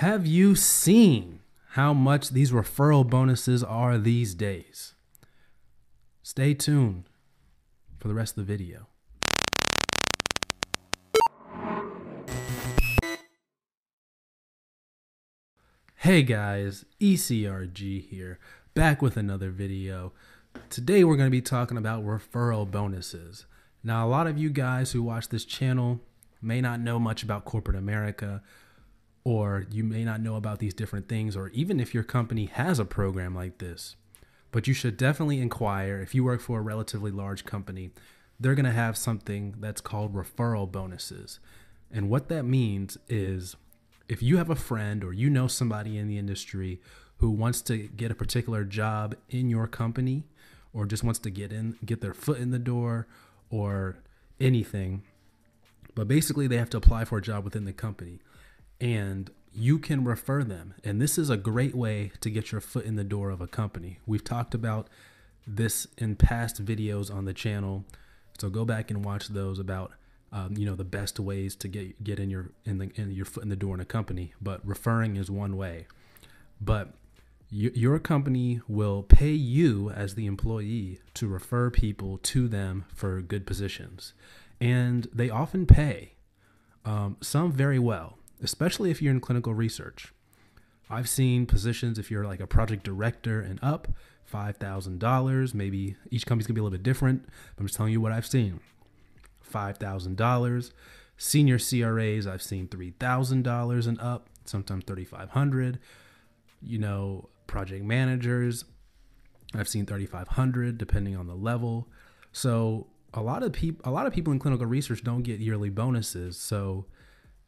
Have you seen how much these referral bonuses are these days? Stay tuned for the rest of the video. Hey guys, ECRG here, back with another video. Today we're going to be talking about referral bonuses. Now, a lot of you guys who watch this channel may not know much about corporate America, or you may not know about these different things, or even if your company has a program like this. But you should definitely inquire if you work for a relatively large company, they're going to have something that's called referral bonuses. And what that means is if you have a friend or you know somebody in the industry who wants to get a particular job in your company or just wants to get in get their foot in the door or anything but basically they have to apply for a job within the company and you can refer them. And this is a great way to get your foot in the door of a company. We've talked about this in past videos on the channel. So go back and watch those about um, you know the best ways to get get in your in the in your foot in the door in a company but referring is one way. But you, your company will pay you as the employee to refer people to them for good positions. And they often pay um, some very well especially if you're in clinical research i've seen positions if you're like a project director and up $5000 maybe each company's gonna be a little bit different but i'm just telling you what i've seen $5,000. Senior CRAs, I've seen $3,000 and up, sometimes 3500 You know, project managers, I've seen 3500 depending on the level. So, a lot of people a lot of people in clinical research don't get yearly bonuses. So,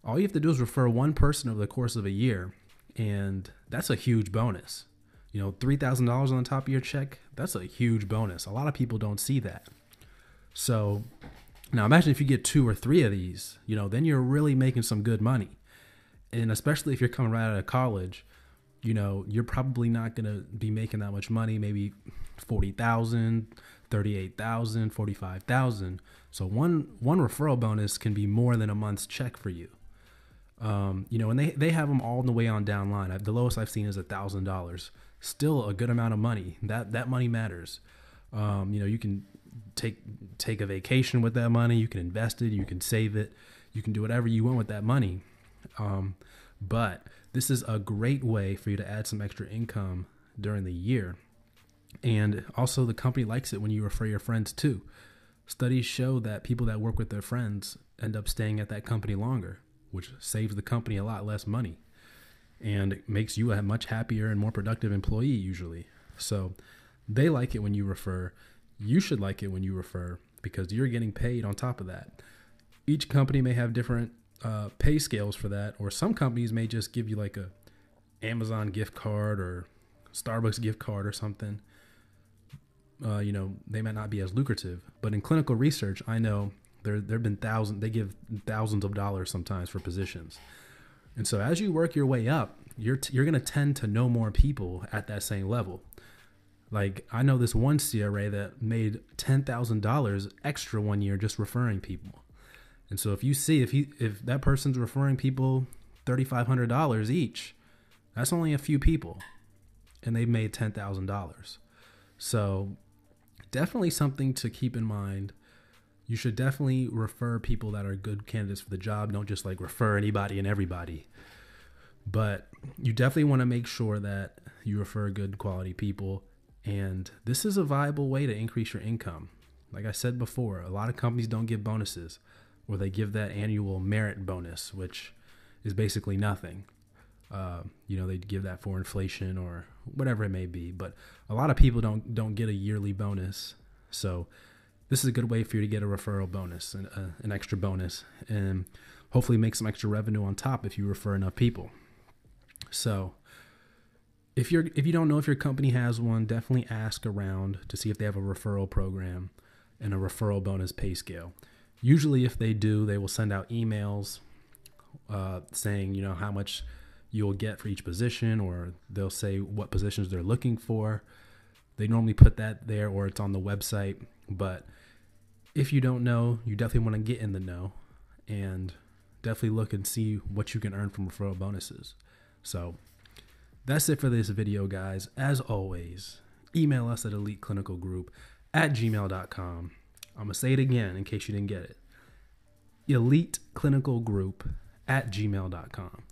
all you have to do is refer one person over the course of a year, and that's a huge bonus. You know, $3,000 on the top of your check, that's a huge bonus. A lot of people don't see that. So, now imagine if you get two or three of these, you know, then you're really making some good money. And especially if you're coming right out of college, you know, you're probably not going to be making that much money, maybe 40,000, 38,000, 45,000. So one one referral bonus can be more than a month's check for you. Um, you know, and they, they have them all the way on down line. The lowest I've seen is a thousand dollars. Still a good amount of money. That that money matters. Um, you know, you can take take a vacation with that money. You can invest it. You can save it. You can do whatever you want with that money. Um, but this is a great way for you to add some extra income during the year. And also, the company likes it when you refer your friends too. Studies show that people that work with their friends end up staying at that company longer, which saves the company a lot less money and makes you a much happier and more productive employee usually. So they like it when you refer you should like it when you refer because you're getting paid on top of that. Each company may have different uh, pay scales for that, or some companies may just give you like a Amazon gift card or Starbucks gift card or something. Uh, you know, they might not be as lucrative, but in clinical research, I know there there have been thousands. They give thousands of dollars sometimes for positions, and so as you work your way up, you're t- you're going to tend to know more people at that same level. Like I know this one CRA that made ten thousand dollars extra one year just referring people. And so if you see if he if that person's referring people thirty five hundred dollars each, that's only a few people, and they made ten thousand dollars. So definitely something to keep in mind. You should definitely refer people that are good candidates for the job. Don't just like refer anybody and everybody. But you definitely want to make sure that you refer good quality people and this is a viable way to increase your income. Like I said before, a lot of companies don't give bonuses or they give that annual merit bonus, which is basically nothing. Uh, you know, they give that for inflation or whatever it may be. But a lot of people don't don't get a yearly bonus. So this is a good way for you to get a referral bonus, an, uh, an extra bonus, and hopefully make some extra revenue on top if you refer enough people. So if you're if you don't know if your company has one, definitely ask around to see if they have a referral program and a referral bonus pay scale. Usually, if they do, they will send out emails uh, saying you know how much you'll get for each position, or they'll say what positions they're looking for. They normally put that there, or it's on the website. But if you don't know, you definitely want to get in the know and definitely look and see what you can earn from referral bonuses. So that's it for this video, guys. As always, email us at eliteclinicalgroup at gmail.com. I'm going to say it again in case you didn't get it. eliteclinicalgroup at gmail.com.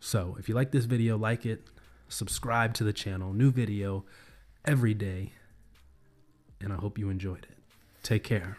So if you like this video, like it, subscribe to the channel, new video every day, and I hope you enjoyed it. Take care.